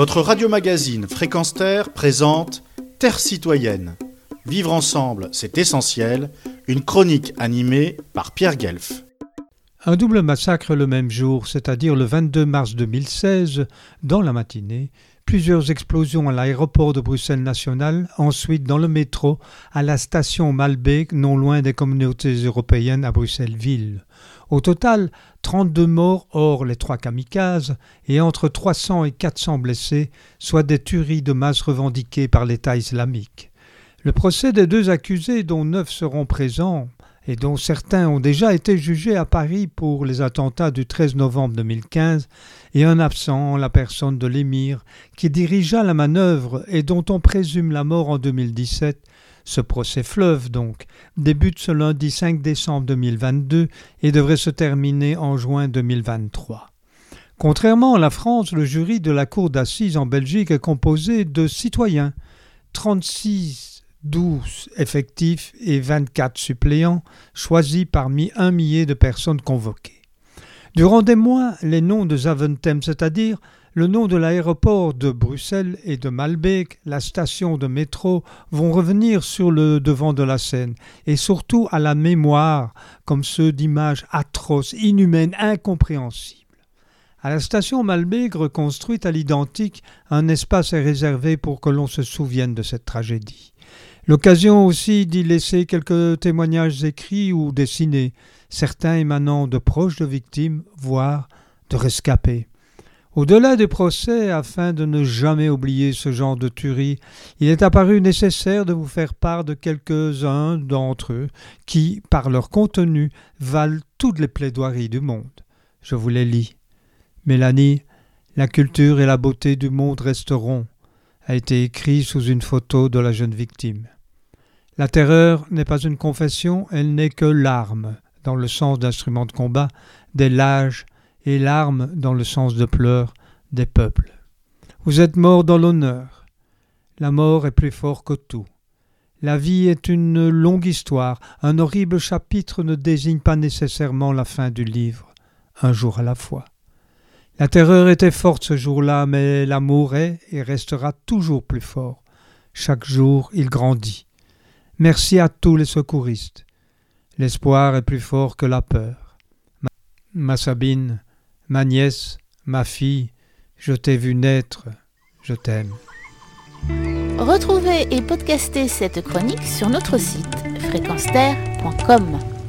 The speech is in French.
Votre radio-magazine Fréquence Terre présente Terre citoyenne. Vivre ensemble, c'est essentiel. Une chronique animée par Pierre Guelf. Un double massacre le même jour, c'est-à-dire le 22 mars 2016, dans la matinée, plusieurs explosions à l'aéroport de Bruxelles National, ensuite dans le métro, à la station Malbec, non loin des communautés européennes à Bruxelles-Ville. Au total, 32 morts hors les trois kamikazes et entre 300 et 400 blessés, soit des tueries de masse revendiquées par l'État islamique. Le procès des deux accusés, dont neuf seront présents, et dont certains ont déjà été jugés à Paris pour les attentats du 13 novembre 2015, et un absent, la personne de l'émir, qui dirigea la manœuvre et dont on présume la mort en 2017, ce procès fleuve donc débute ce lundi 5 décembre 2022 et devrait se terminer en juin 2023. Contrairement à la France, le jury de la cour d'assises en Belgique est composé de citoyens, 36 12 effectifs et 24 suppléants choisis parmi un millier de personnes convoquées. Durant des mois, les noms de Zaventem, c'est-à-dire le nom de l'aéroport de Bruxelles et de Malbec, la station de métro, vont revenir sur le devant de la scène, et surtout à la mémoire, comme ceux d'images atroces, inhumaines, incompréhensibles. À la station Malbec, reconstruite à l'identique, un espace est réservé pour que l'on se souvienne de cette tragédie. L'occasion aussi d'y laisser quelques témoignages écrits ou dessinés, certains émanant de proches de victimes, voire de rescapés. Au-delà des procès, afin de ne jamais oublier ce genre de tuerie, il est apparu nécessaire de vous faire part de quelques-uns d'entre eux qui, par leur contenu, valent toutes les plaidoiries du monde. Je vous les lis. Mélanie, la culture et la beauté du monde resteront, a été écrit sous une photo de la jeune victime. La terreur n'est pas une confession, elle n'est que l'arme, dans le sens d'instrument de combat, des lâches et l'arme dans le sens de pleurs des peuples. Vous êtes mort dans l'honneur. La mort est plus fort que tout. La vie est une longue histoire, un horrible chapitre ne désigne pas nécessairement la fin du livre, un jour à la fois. La terreur était forte ce jour-là, mais l'amour est et restera toujours plus fort. Chaque jour il grandit. Merci à tous les secouristes. L'espoir est plus fort que la peur. Ma Sabine, ma nièce, ma fille, je t'ai vu naître, je t'aime. Retrouvez et podcastez cette chronique sur notre site fréquenceterre.com.